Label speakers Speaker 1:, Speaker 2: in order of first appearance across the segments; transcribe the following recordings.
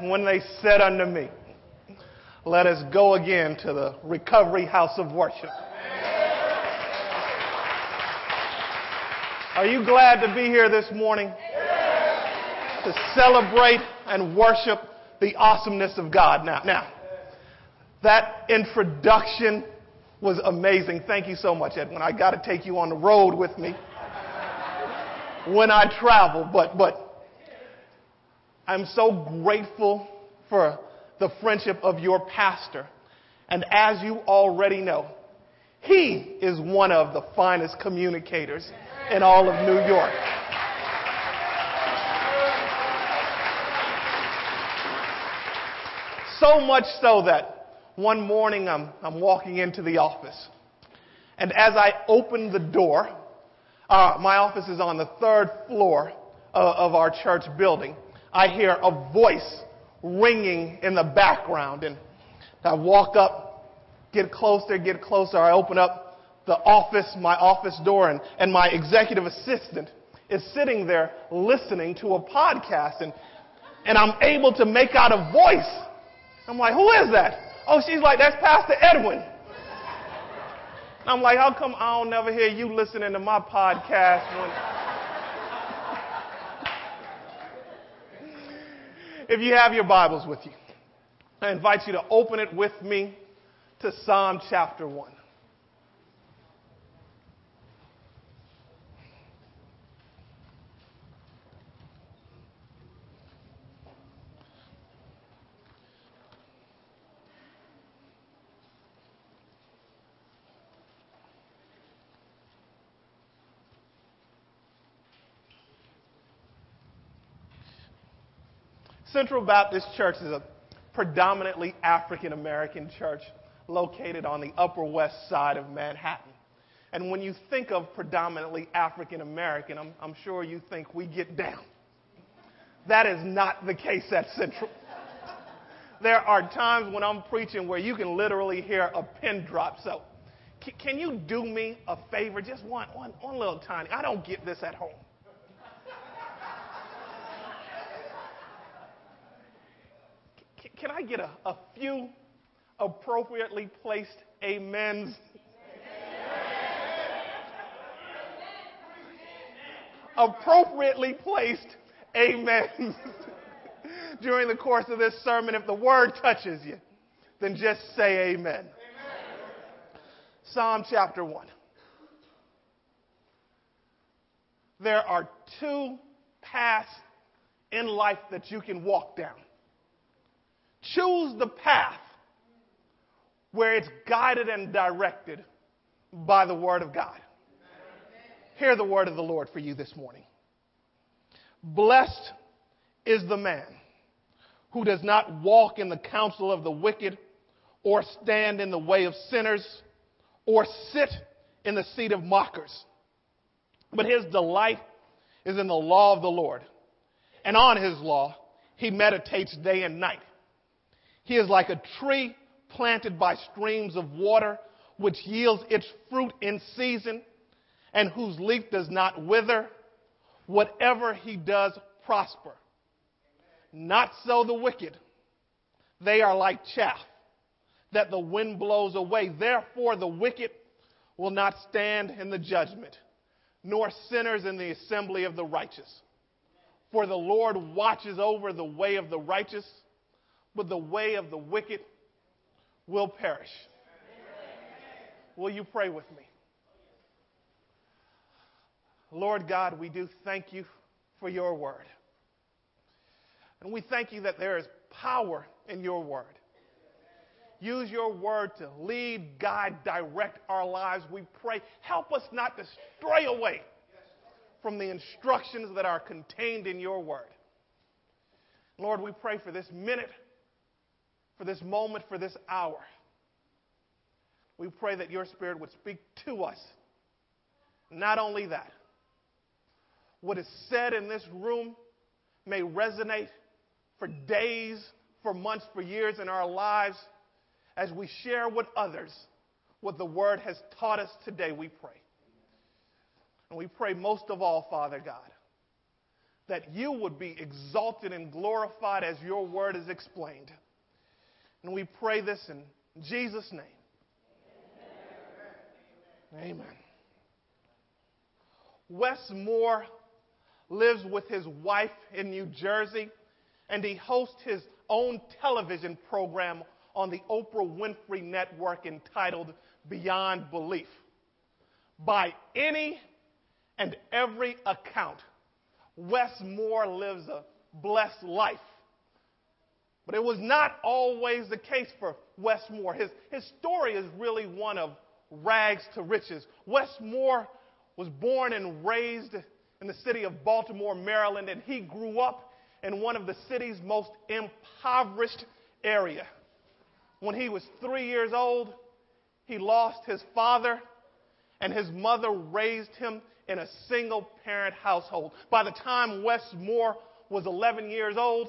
Speaker 1: when they said unto me, Let us go again to the recovery house of worship. Are you glad to be here this morning? To celebrate and worship the awesomeness of God. Now, now, that introduction was amazing. Thank you so much, Edwin. I got to take you on the road with me when I travel, but, but I'm so grateful for the friendship of your pastor. And as you already know, he is one of the finest communicators in all of New York. So much so that one morning I'm, I'm walking into the office. And as I open the door, uh, my office is on the third floor of, of our church building. I hear a voice ringing in the background. And I walk up, get closer, get closer. I open up the office, my office door, and, and my executive assistant is sitting there listening to a podcast. And, and I'm able to make out a voice. I'm like, who is that? Oh, she's like, that's Pastor Edwin. I'm like, how come I don't never hear you listening to my podcast when If you have your Bibles with you, I invite you to open it with me to Psalm chapter 1. Central Baptist Church is a predominantly African American church located on the Upper West Side of Manhattan. And when you think of predominantly African American, I'm, I'm, sure you think we get down. That is not the case at Central. There are times when I'm preaching where you can literally hear a pin drop. So, can you do me a favor? Just one, one, one little tiny. I don't get this at home. Can I get a, a few appropriately placed amens? appropriately placed amens during the course of this sermon. If the word touches you, then just say amen. amen. Psalm chapter 1. There are two paths in life that you can walk down. Choose the path where it's guided and directed by the Word of God. Hear the word of the Lord for you this morning. Blessed is the man who does not walk in the counsel of the wicked, or stand in the way of sinners, or sit in the seat of mockers. But his delight is in the law of the Lord, and on his law he meditates day and night. He is like a tree planted by streams of water, which yields its fruit in season, and whose leaf does not wither. Whatever he does prosper. Not so the wicked. They are like chaff that the wind blows away. Therefore, the wicked will not stand in the judgment, nor sinners in the assembly of the righteous. For the Lord watches over the way of the righteous but the way of the wicked will perish. Will you pray with me? Lord God, we do thank you for your word. And we thank you that there is power in your word. Use your word to lead, guide, direct our lives. We pray. Help us not to stray away from the instructions that are contained in your word. Lord, we pray for this minute for this moment, for this hour. We pray that your Spirit would speak to us. Not only that, what is said in this room may resonate for days, for months, for years in our lives as we share with others what the Word has taught us today, we pray. And we pray most of all, Father God, that you would be exalted and glorified as your word is explained. And we pray this in Jesus' name. Amen. Amen. Wes Moore lives with his wife in New Jersey, and he hosts his own television program on the Oprah Winfrey Network entitled Beyond Belief. By any and every account, Wes Moore lives a blessed life. But it was not always the case for Wes Moore. His, his story is really one of rags to riches. Wes Moore was born and raised in the city of Baltimore, Maryland, and he grew up in one of the city's most impoverished area. When he was three years old, he lost his father, and his mother raised him in a single parent household. By the time Wes Moore was 11 years old,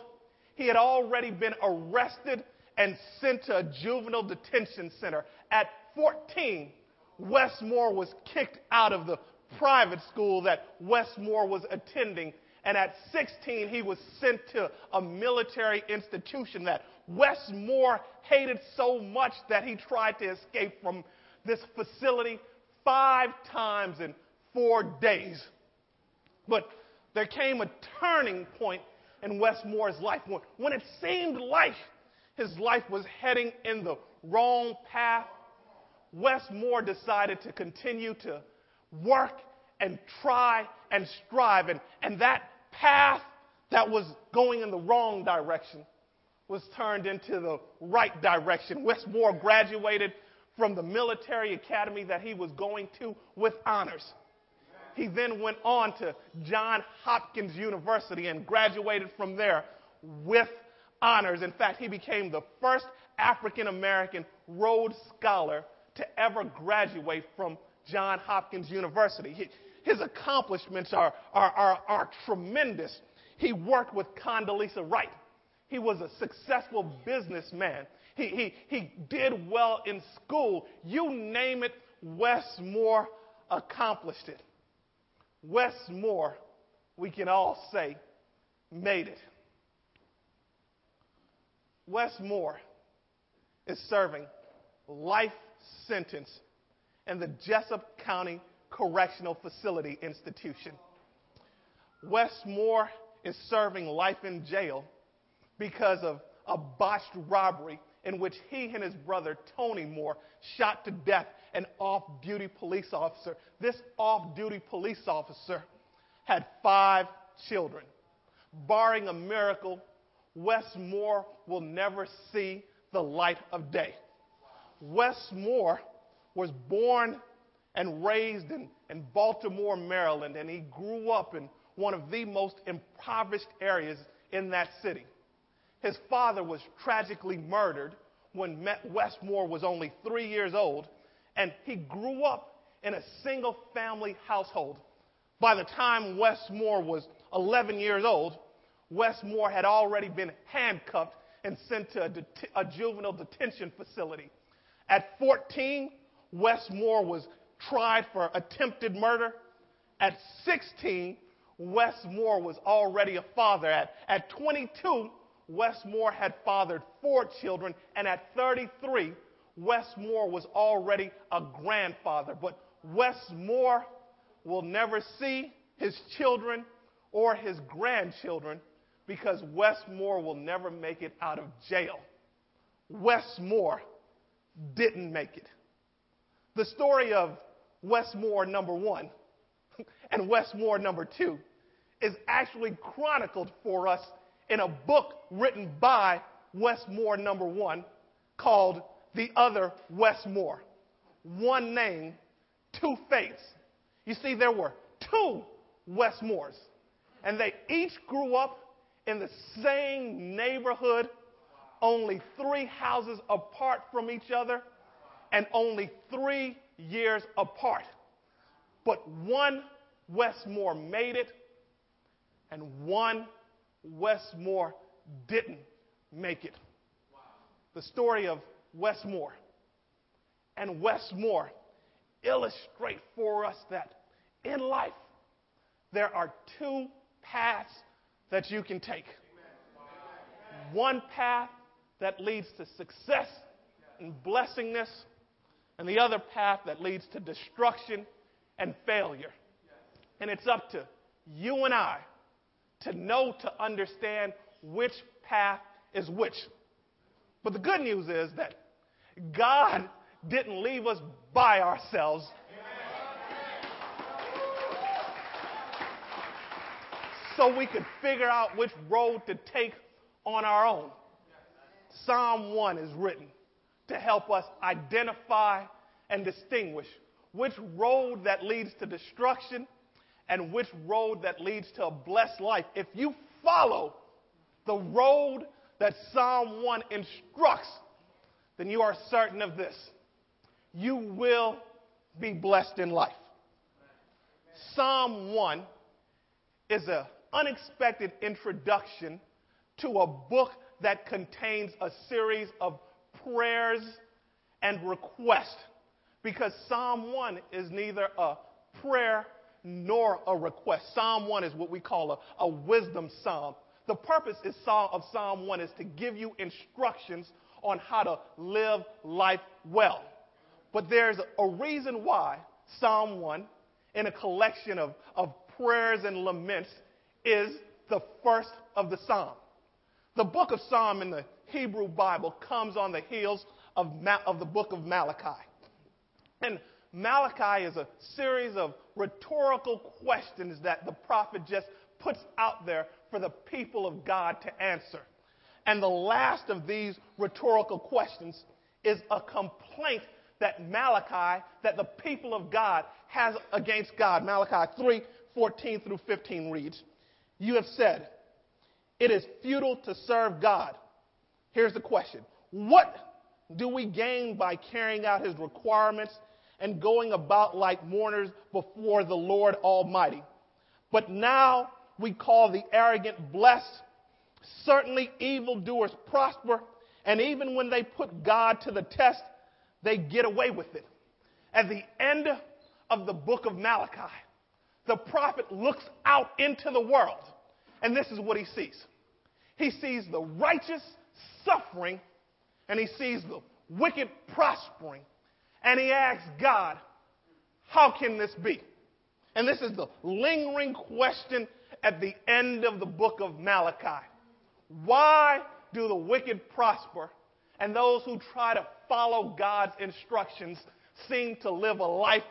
Speaker 1: he had already been arrested and sent to a juvenile detention center. At 14, Wes Moore was kicked out of the private school that Wes Moore was attending. And at 16, he was sent to a military institution that Wes Moore hated so much that he tried to escape from this facility five times in four days. But there came a turning point in Wes Moore's life when, when it seemed like his life was heading in the wrong path. Wes Moore decided to continue to work and try and strive. And, and that path that was going in the wrong direction was turned into the right direction. Wes Moore graduated from the military academy that he was going to with honors. He then went on to Johns Hopkins University and graduated from there with honors. In fact, he became the first African American Rhodes Scholar to ever graduate from Johns Hopkins University. His accomplishments are, are, are, are tremendous. He worked with Condoleezza Rice. He was a successful businessman. He, he, he did well in school. You name it, Wes Moore accomplished it. Wes Moore, we can all say, made it. Wes Moore is serving life sentence in the Jessup County Correctional Facility Institution. Wes Moore is serving life in jail because of a botched robbery in which he and his brother Tony Moore shot to death an off duty police officer. This off duty police officer had five children. Barring a miracle, Wes Moore will never see the light of day. Wes Moore was born and raised in, in Baltimore, Maryland, and he grew up in one of the most impoverished areas in that city. His father was tragically murdered when Wes Moore was only three years old, and he grew up in a single family household. By the time Wes Moore was 11 years old, Wes Moore had already been handcuffed and sent to a, det- a juvenile detention facility. At 14, Wes Moore was tried for attempted murder. At 16, Wes Moore was already a father. At, at 22, Wes Moore had fathered four children. And at 33, Wes Moore was already a grandfather. But Wes Moore will never see his children or his grandchildren because Wes Moore will never make it out of jail. Wes Moore didn't make it. The story of Wes Moore number one and Wes Moore number two is actually chronicled for us in a book written by Wes Moore number one called The Other Wes Moore. One name, two fates. You see, there were two Wes Moores, and they each grew up in the same neighborhood, only three houses apart from each other, and only three years apart. But one Wes Moore made it, and one Wes Moore didn't make it. The story of Wes Moore and Wes Moore illustrate for us that in life there are two paths that you can take. One path that leads to success and blessingness, and the other path that leads to destruction and failure. And it's up to you and I to know, to understand which path is which. But the good news is that God didn't leave us by ourselves. So we could figure out which road to take on our own. Psalm 1 is written to help us identify and distinguish which road that leads to destruction and which road that leads to a blessed life. If you follow the road that Psalm 1 instructs, then you are certain of this. You will be blessed in life. Psalm 1 is an unexpected introduction to a book that contains a series of prayers and requests because Psalm 1 is neither a prayer nor a request. Psalm 1 is what we call a, a wisdom psalm. The purpose is, of Psalm 1 is to give you instructions on how to live life well. But there's a reason why Psalm 1, in a collection of, of prayers and laments, is the first of the Psalm. The book of Psalm in the Hebrew Bible comes on the heels of, Ma- of the book of Malachi. And Malachi is a series of rhetorical questions that the prophet just puts out there for the people of God to answer. And the last of these rhetorical questions is a complaint that Malachi, that the people of God has against God. Malachi 3 14 through 15 reads, You have said, it is futile to serve God. Here's the question What do we gain by carrying out his requirements and going about like mourners before the Lord Almighty. But now we call the arrogant blessed. Certainly evildoers prosper, and even when they put God to the test, they get away with it. At the end of the book of Malachi, the prophet looks out into the world, and this is what he sees. He sees the righteous suffering, and he sees the wicked prospering. And he asks God, How can this be? And this is the lingering question at the end of the book of Malachi. Why do the wicked prosper and those who try to follow God's instructions seem to live a life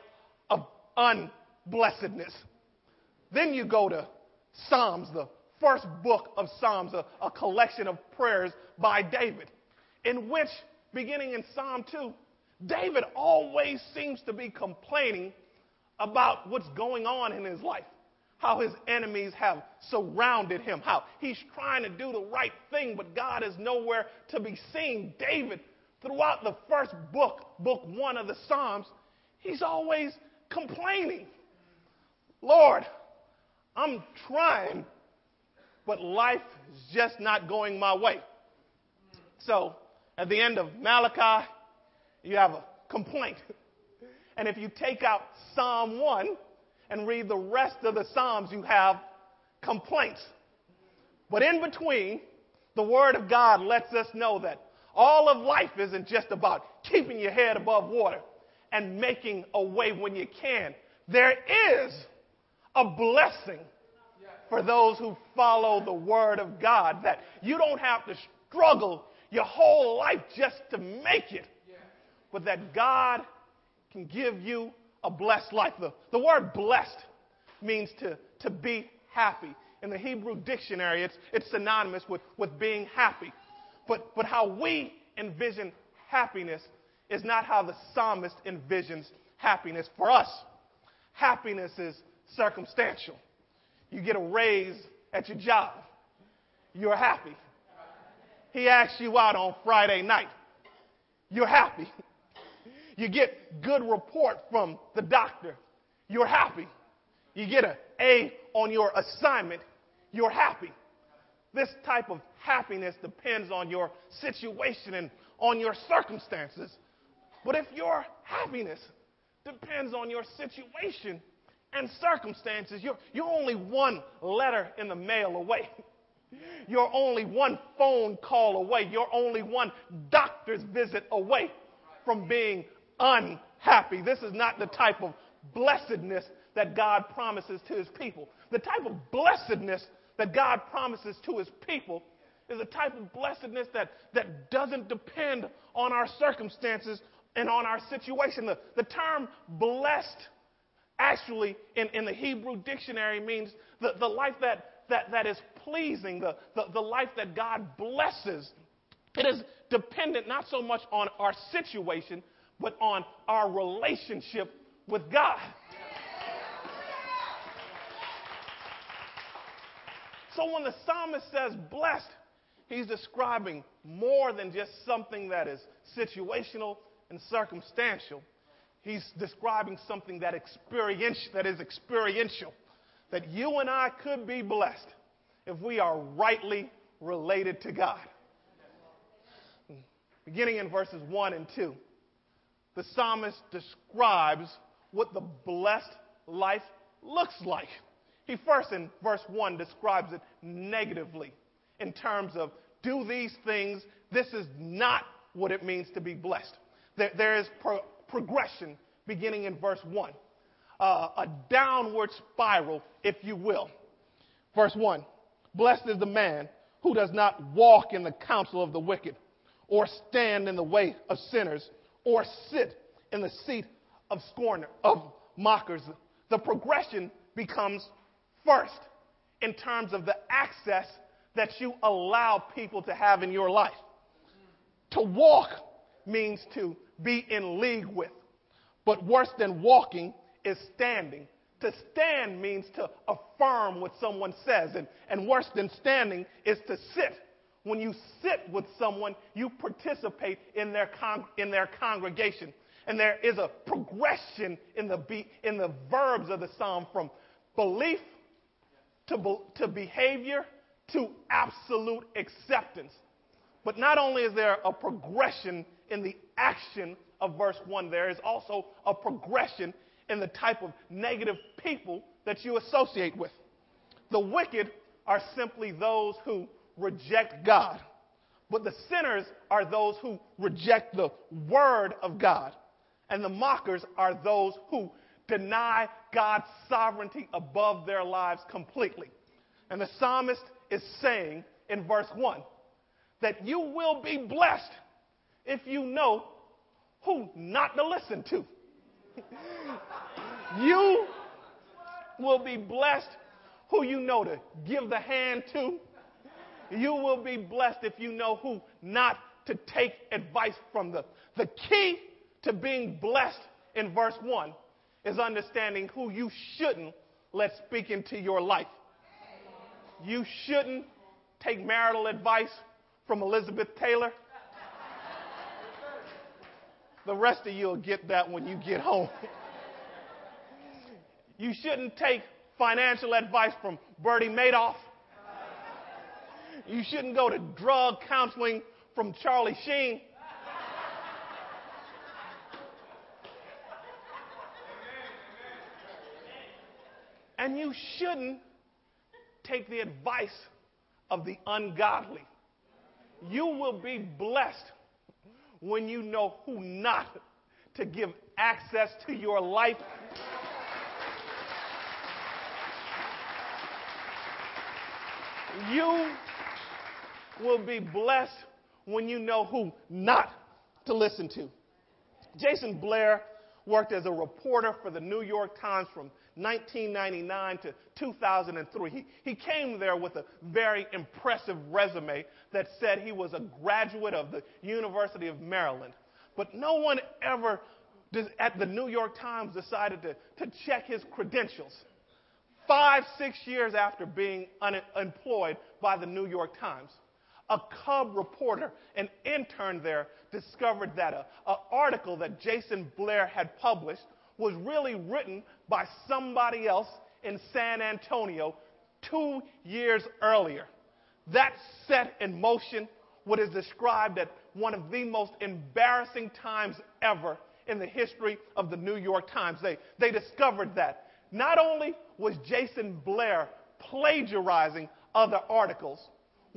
Speaker 1: of unblessedness? Then you go to Psalms, the first book of Psalms, a, a collection of prayers by David, in which, beginning in Psalm 2, David always seems to be complaining about what's going on in his life, how his enemies have surrounded him, how he's trying to do the right thing, but God is nowhere to be seen. David, throughout the first book, book one of the Psalms, he's always complaining. Lord, I'm trying, but life is just not going my way. So, at the end of Malachi, you have a complaint. And if you take out Psalm 1 and read the rest of the Psalms, you have complaints. But in between, the Word of God lets us know that all of life isn't just about keeping your head above water and making a way when you can. There is a blessing for those who follow the Word of God, that you don't have to struggle your whole life just to make it but that God can give you a blessed life. The, the word blessed means to, to be happy. In the Hebrew dictionary, it's, it's synonymous with, with being happy. But, but how we envision happiness is not how the psalmist envisions happiness. For us, happiness is circumstantial. You get a raise at your job, you're happy. He asks you out on Friday night, you're happy. You get good report from the doctor. You're happy. You get an A on your assignment. You're happy. This type of happiness depends on your situation and on your circumstances. But if your happiness depends on your situation, and circumstances, you're, you're only one letter in the mail away. You're only one phone call away. You're only one doctor's visit away from being unhappy. This is not the type of blessedness that God promises to his people. The type of blessedness that God promises to his people is a type of blessedness that, that doesn't depend on our circumstances and on our situation. The, the term blessed actually in, in the Hebrew dictionary means the, the life that, that, that is pleasing, the, the, the life that God blesses. It is dependent not so much on our situation, but on our relationship with God. So when the psalmist says blessed, he's describing more than just something that is situational and circumstantial. He's describing something that, that is experiential, that you and I could be blessed if we are rightly related to God. Beginning in verses 1 and 2, the psalmist describes what the blessed life looks like. He first, in verse 1, describes it negatively in terms of do these things, this is not what it means to be blessed. there, there is pro- progression beginning in verse 1, uh, a downward spiral, if you will. Verse 1 Blessed is the man who does not walk in the counsel of the wicked, or stand in the way of sinners, or sit in the seat of scorner, of mockers. The progression becomes first in terms of the access that you allow people to have in your life. To walk means to be in league with. But worse than walking is standing. To stand means to affirm what someone says. And, and worse than standing is to sit. When you sit with someone, you participate in their, con- in their congregation. And there is a progression in the, be- in the verbs of the psalm from belief to, be- to behavior to absolute acceptance. But not only is there a progression in the action of verse 1, there is also a progression in the type of negative people that you associate with. The wicked are simply those who reject God, but the sinners are those who reject the word of God, and the mockers are those who deny God's sovereignty above their lives completely. And the psalmist is saying in verse 1 that you will be blessed if you know who not to listen to. you will be blessed who you know to give the hand to. You will be blessed if you know who not to take advice from. The, the key to being blessed in verse 1 is understanding who you shouldn't let speak into your life. You shouldn't take marital advice from Elizabeth Taylor. The rest of you will get that when you get home. you shouldn't take financial advice from Bernie Madoff. You shouldn't go to drug counseling from Charlie Sheen. And you shouldn't take the advice of the ungodly. You will be blessed when you know who not to give access to your life. You will be blessed when you know who not to listen to. Jason Blair worked as a reporter for the New York Times from 1999 to 2003. He, he came there with a very impressive resume that said he was a graduate of the University of Maryland. But no one ever at the New York Times decided to, to check his credentials. Five, six years after being unemployed by the New York Times, a cub reporter, an intern there, discovered that an article that Jason Blair had published was really written by somebody else in San Antonio two years earlier. That set in motion what is described as one of the most embarrassing times ever in the history of the New York Times. They, they discovered that not only was Jason Blair plagiarizing other articles,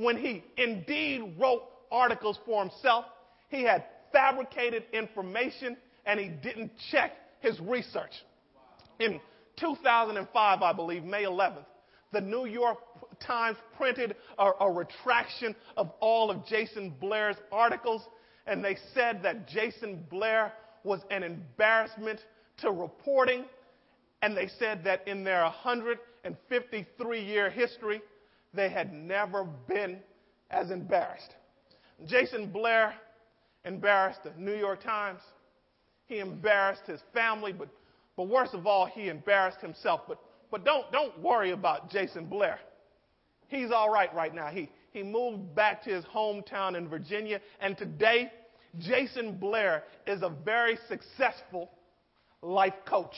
Speaker 1: when he indeed wrote articles for himself, he had fabricated information and he didn't check his research. In 2005, I believe, May 11th, the New York Times printed a, a, retraction of all of Jason Blair's articles, and they said that Jason Blair was an embarrassment to reporting, and they said that in their 153 year history, they had never been as embarrassed. Jason Blair embarrassed the New York Times. He embarrassed his family, but, but worst of all, he embarrassed himself. But, but don't, don't worry about Jason Blair. He's all right right now. He, he moved back to his hometown in Virginia, and today, Jason Blair is a very successful life coach.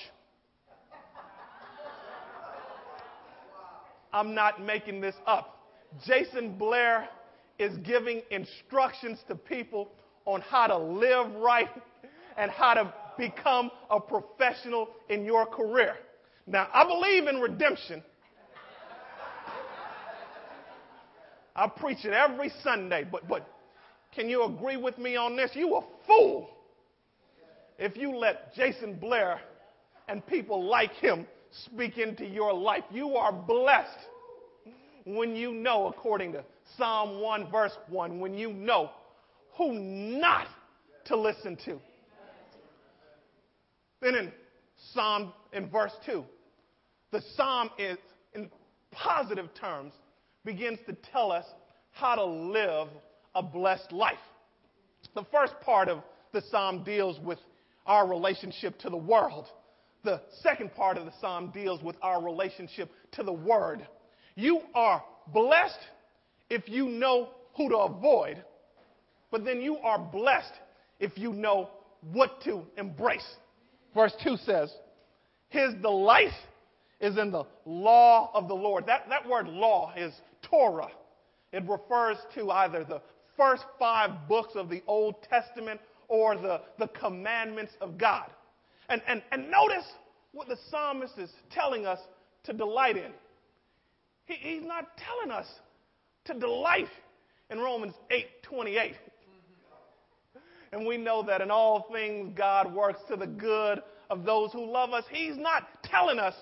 Speaker 1: I'm not making this up. Jason Blair is giving instructions to people on how to live right and how to become a professional in your career. Now, I believe in redemption. I preach it every Sunday, but, but can you agree with me on this? You a fool if you let Jason Blair and people like him speak into your life. You are blessed when you know, according to Psalm 1, verse 1, when you know who not to listen to. Then in Psalm, in verse 2, the Psalm is, in positive terms, begins to tell us how to live a blessed life. The first part of the Psalm deals with our relationship to the world. The second part of the Psalm deals with our relationship to the Word. You are blessed if you know who to avoid, but then you are blessed if you know what to embrace. Verse 2 says, His delight is in the law of the Lord. That, that word law is Torah. It refers to either the first five books of the Old Testament or the, the commandments of God. And, and, and notice what the psalmist is telling us to delight in. He, he's not telling us to delight in Romans 8 28. And we know that in all things God works to the good of those who love us. He's not telling us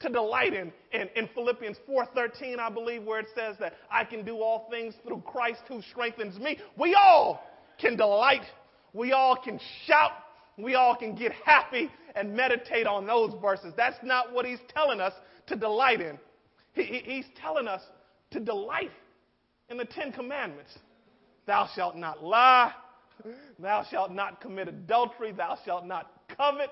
Speaker 1: to delight in. In, in Philippians 4:13, I believe, where it says that I can do all things through Christ who strengthens me. We all can delight. We all can shout. We all can get happy and meditate on those verses. That's not what he's telling us to delight in. He, he, he's telling us to delight in the Ten Commandments. Thou shalt not lie. Thou shalt not commit adultery. Thou shalt not covet.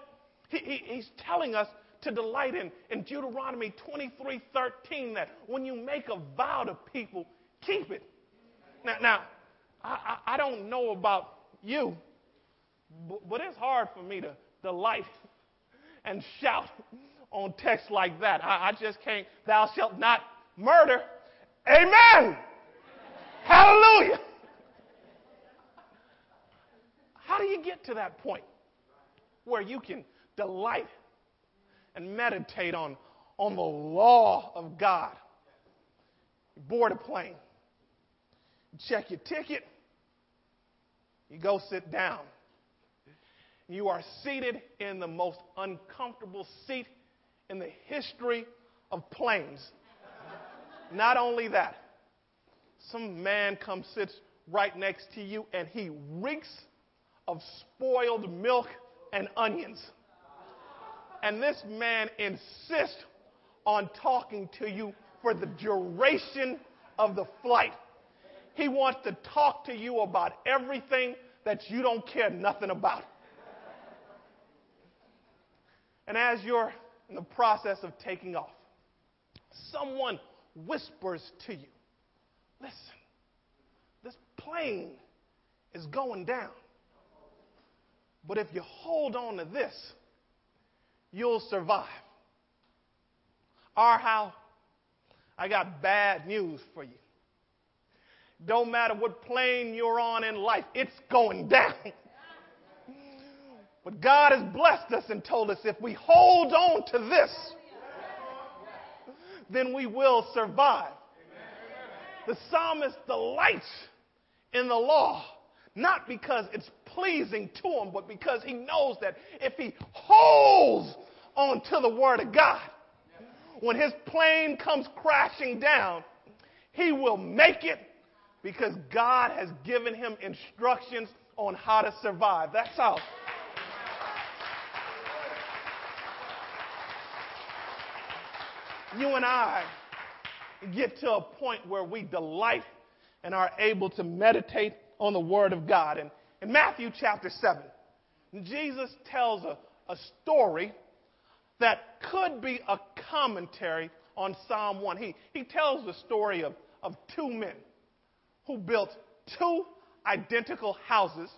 Speaker 1: He, he, he's telling us to delight in. In Deuteronomy 23 13, that when you make a vow to people, keep it. Now, now I, I, I don't know about you, but, it's hard for me to delight and shout on text like that. I, I just can't. Thou shalt not murder. Amen. Hallelujah. How do you get to that point where you can delight and meditate on, on the law of God. You board a plane, check your ticket, you go sit down. You are seated in the most uncomfortable seat in the history of planes. Not only that, some man comes sits right next to you and he reeks of spoiled milk and onions and this man insists on talking to you for the duration of the flight. He wants to talk to you about everything that you don't care nothing about. And as you're in the process of taking off, someone whispers to you, Listen, this plane is going down. But if you hold on to this, you'll survive. Or how I got bad news for you. Don't matter what plane you're on in life, it's going down. But God has blessed us and told us if we hold on to this, then we will survive. The psalmist delights in the law, not because it's pleasing to him, but because he knows that if he holds on to the word of God, when his plane comes crashing down, he will make it because God has given him instructions on how to survive. That's how. You and I get to a point where we delight and are able to meditate on the Word of God. And in Matthew chapter 7, Jesus tells a, a story that could be a commentary on Psalm 1. He, he tells the story of, of two men who built two identical houses,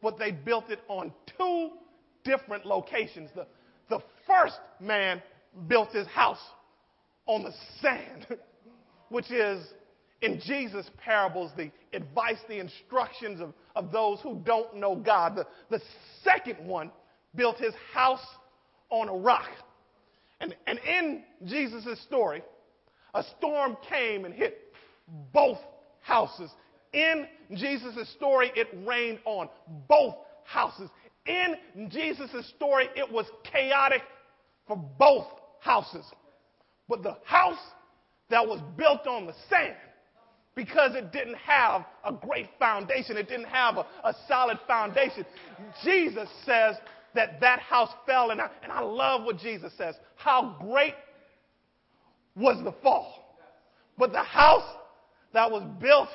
Speaker 1: but they built it on two different locations. The, the first man built his house on the sand, which is in Jesus' parables the advice, the instructions of, of those who don't know God. The, the second one built his house on a rock. And, and in Jesus' story, a storm came and hit both houses. In Jesus' story, it rained on both houses. In Jesus' story, it was chaotic for both houses. But the house that was built on the sand, because it didn't have a great foundation, it didn't have a, a solid foundation, Jesus says that that house fell. And I, and I love what Jesus says. How great was the fall. But the house that was built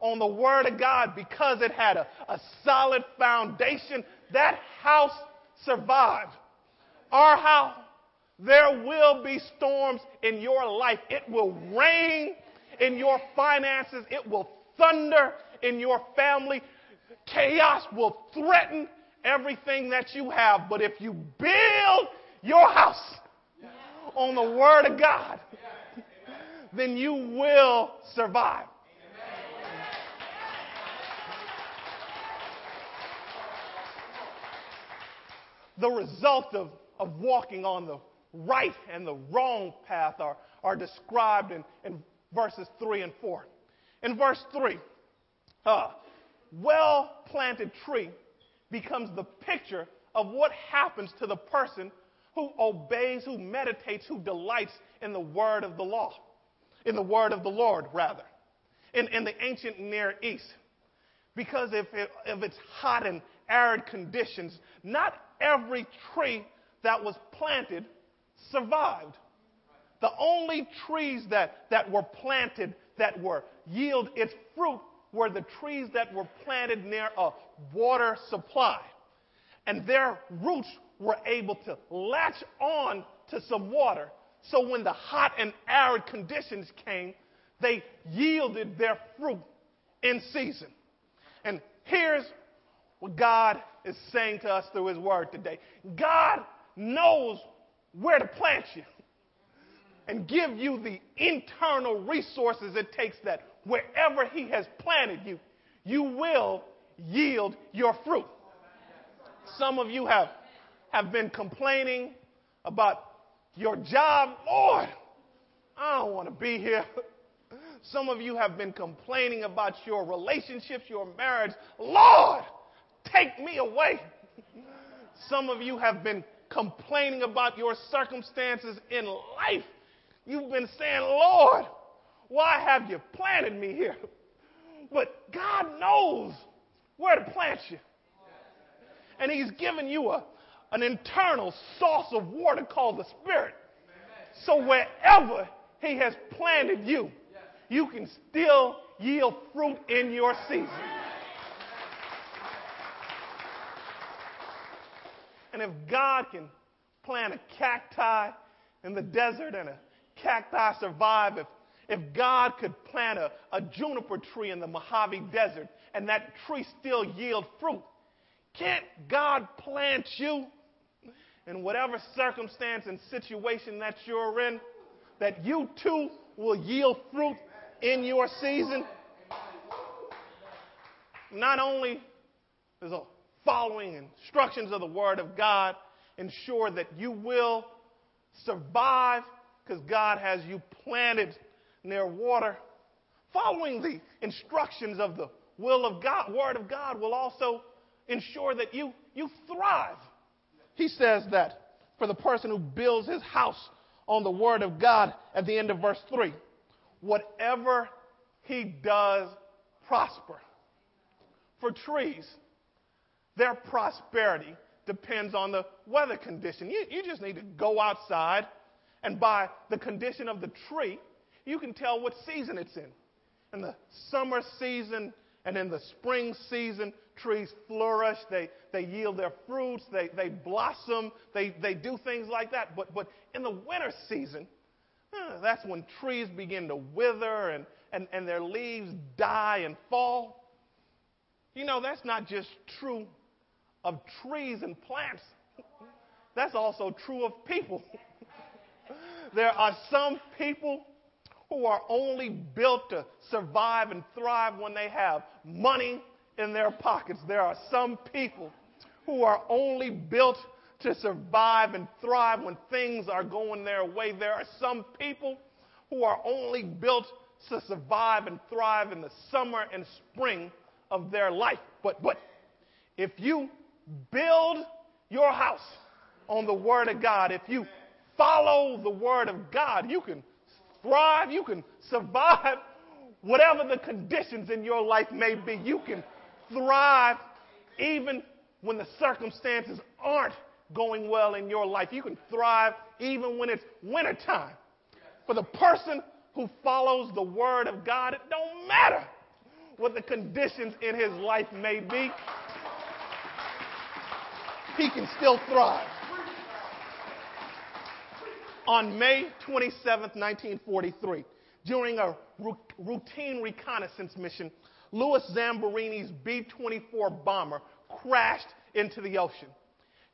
Speaker 1: on the Word of God because it had a, a solid foundation, that house survived. Our house, there will be storms in your life. It will rain in your finances. It will thunder in your family. Chaos will threaten everything that you have. But if you build your house on the Word of God, then you will survive. The result of, of walking on the right and the wrong path are, are described in, in verses 3 and 4. In verse 3, uh, well planted tree becomes the picture of what happens to the person who obeys, who meditates, who delights in the word of the law, in the word of the Lord, rather, in, in the ancient Near East. Because if, it, if it's hot and arid conditions, not every tree that was planted survived. The only trees that, that were planted that were yield its fruit were the trees that were planted near a water supply. And their roots were able to latch on to some water. So when the hot and arid conditions came, they yielded their fruit in season. And here's what God is saying to us through His Word today God knows where to plant you and give you the internal resources it takes that wherever He has planted you, you will yield your fruit. Some of you have, have been complaining about your job. Lord, I don't want to be here. Some of you have been complaining about your relationships, your marriage. Lord, take me away. Some of you have been complaining about your circumstances in life. You've been saying, Lord, why have you planted me here? But God knows where to plant you. And He's given you a, an internal source of water called the Spirit. So wherever He has planted you, you can still yield fruit in your season. And if God can plant a cacti in the desert and a cacti survive, if, if God could plant a, a juniper tree in the Mojave Desert and that tree still yield fruit, can't God plant you in whatever circumstance and situation that you're in, that you too will yield fruit in your season? Not only is a following instructions of the Word of God ensure that you will survive because God has you planted near water. Following the instructions of the will of God, word of God, will also ensure that you, you thrive. He says that for the person who builds his house on the word of God at the end of verse 3, whatever he does prosper. For trees, their prosperity depends on the weather condition. You, you just need to go outside, and by the condition of the tree, you can tell what season it's in. In the summer season and in the spring season, trees flourish, they, they yield their fruits, they, they blossom, they, they do things like that. But, but in the winter season, that's when trees begin to wither and, and, and their leaves die and fall. You know, that's not just true of trees and plants, that's also true of people. there are some people who are only built to survive and thrive when they have money in their pockets. There are some people who are only built to survive and thrive when things are going their way. There are some people who are only built to survive and thrive in the summer and spring of their life. But, but if you build your house on the Word of God, if you follow the Word of God, you can thrive, you can survive whatever the conditions in your life may be. You can thrive even when the circumstances aren't going well in your life. You can thrive even when it's wintertime. For the person who follows the word of God, it don't matter what the conditions in his life may be. He can still thrive. On May 27, 1943, during a routine reconnaissance mission, Louis Zamperini's B 24 bomber crashed into the ocean.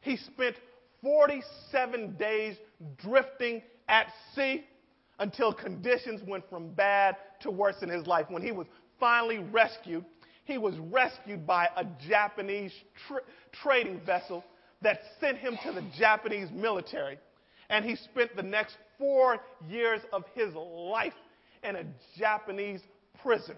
Speaker 1: He spent 47 days drifting at sea until conditions went from bad to worse in his life. When he was finally rescued, he was rescued by a Japanese tra- trading vessel that sent him to the Japanese military. And he spent the next four years of his life in a Japanese prison.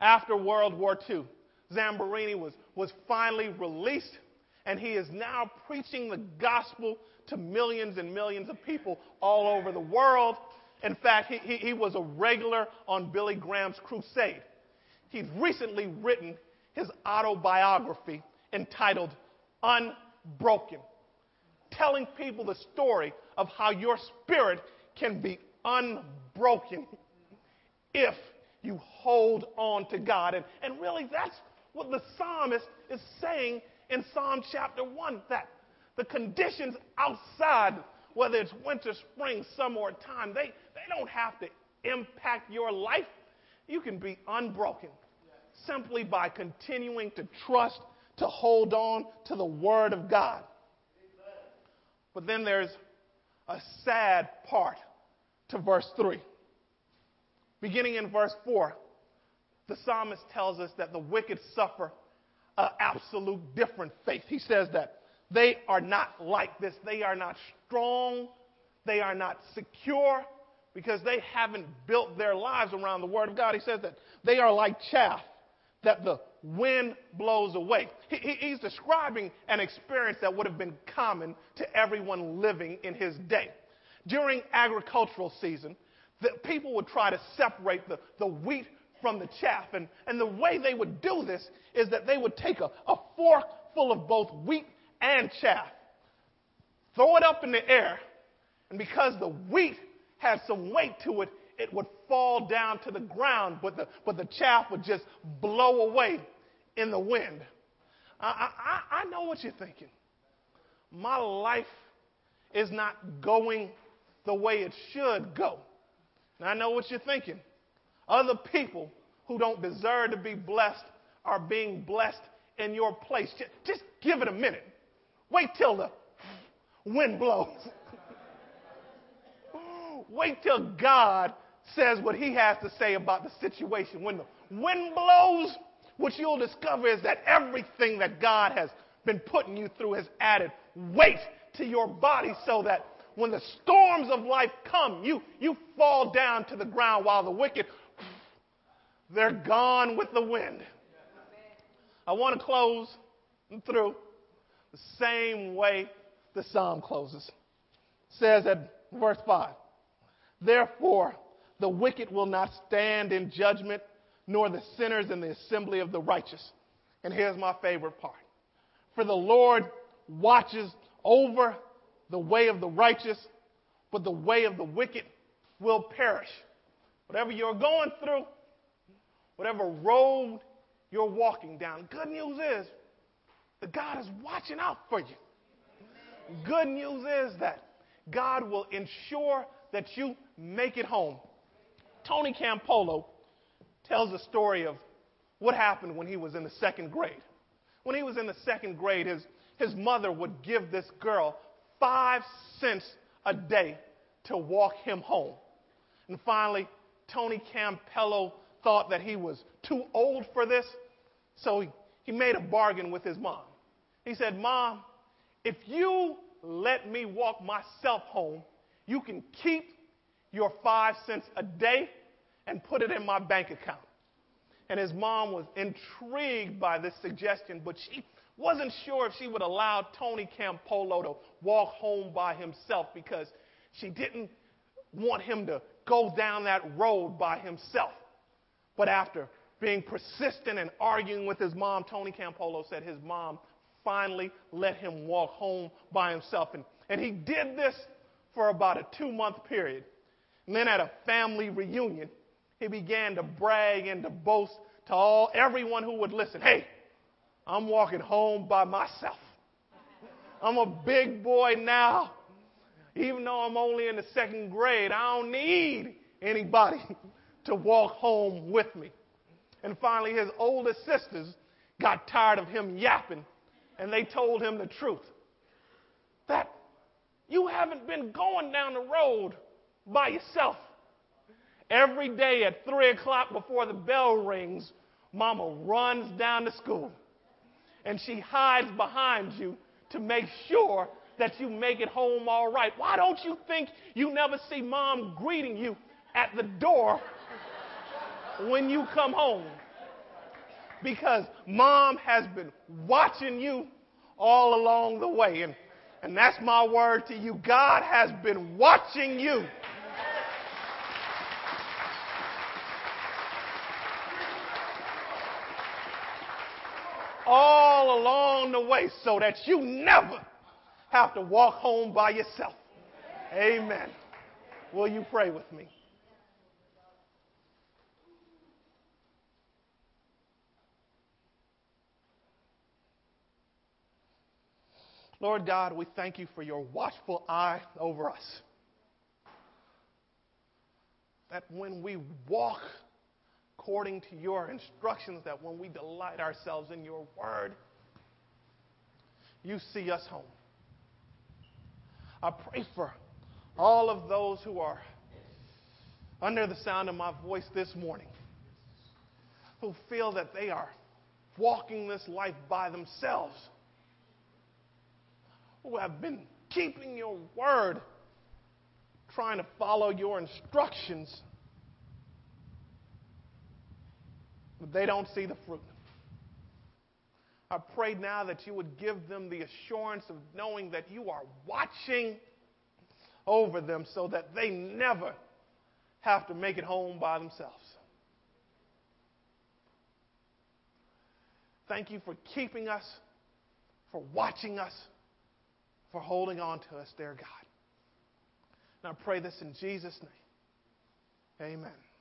Speaker 1: After World War II, Zamperini was, was finally released, and he is now preaching the gospel to millions and millions of people all over the world. In fact, he, he, he was a regular on Billy Graham's crusade. He's recently written his autobiography entitled Unbroken, telling people the story of how your spirit can be unbroken if you hold on to God. And, and really, that's what the psalmist is saying in Psalm chapter 1 that the conditions outside, whether it's winter, spring, summer, or time, they, they don't have to impact your life. You can be unbroken simply by continuing to trust, to hold on to the Word of God. But then there's a sad part to verse 3. Beginning in verse 4, the psalmist tells us that the wicked suffer an absolute different fate. He says that they are not like this. They are not strong. They are not secure because they haven't built their lives around the Word of God. He says that they are like chaff that the wind blows away. He, he, he's describing an experience that would have been common to everyone living in his day. During agricultural season, the people would try to separate the, the wheat from the chaff. And, and the way they would do this is that they would take a, a fork full of both wheat and chaff, throw it up in the air, and because the wheat had some weight to it, it would fall down to the ground, but the, but the chaff would just blow away in the wind. I, I, I know what you're thinking. My life is not going the way it should go. And I know what you're thinking. Other people who don't deserve to be blessed are being blessed in your place. Just, just give it a minute. Wait till the wind blows. Wait till God says what he has to say about the situation. When the wind blows, what you'll discover is that everything that God has been putting you through has added weight to your body so that when the storms of life come, you, you fall down to the ground while the wicked, they're gone with the wind. I want to close through the same way the psalm closes. It says at verse 5 Therefore, the wicked will not stand in judgment, nor the sinners in the assembly of the righteous. And here's my favorite part. For the Lord watches over the way of the righteous, but the way of the wicked will perish. Whatever you're going through, whatever road you're walking down, good news is that God is watching out for you. Good news is that God will ensure that you make it home. Tony Campolo tells a story of what happened when he was in the second grade. When he was in the second grade, his, his mother would give this girl five cents a day to walk him home. And finally, Tony Campolo thought that he was too old for this, so he, he made a bargain with his mom. He said, Mom, if you let me walk myself home, you can keep your five cents a day and put it in my bank account. And his mom was intrigued by this suggestion, but she wasn't sure if she would allow Tony Campolo to walk home by himself because she didn't want him to go down that road by himself. But after being persistent and arguing with his mom, Tony Campolo said his mom finally let him walk home by himself. And, and he did this for about a two month period. And then at a family reunion, he began to brag and to boast to all everyone who would listen. Hey, I'm walking home by myself. I'm a big boy now. Even though I'm only in the second grade, I don't need anybody to walk home with me. And finally, his older sisters got tired of him yapping and they told him the truth that you haven't been going down the road by yourself. Every day at 3 o'clock before the bell rings, mama runs down to school and she hides behind you to make sure that you make it home all right. Why don't you think you never see mom greeting you at the door when you come home? Because mom has been watching you all along the way. And, and that's my word to you. God has been watching you. All along the way so that you never have to walk home by yourself. Amen. Will you pray with me? Lord God, we thank you for your watchful eye over us. That when we walk according to your instructions, that when we delight ourselves in your word, you see us home. I pray for all of those who are under the sound of my voice this morning who feel that they are walking this life by themselves, who have been keeping your word, trying to follow your instructions but they don't see the fruit. I pray now that you would give them the assurance of knowing that you are watching over them so that they never have to make it home by themselves. Thank you for keeping us, for watching us, for holding on to us, dear God. And I pray this in Jesus' name. Amen.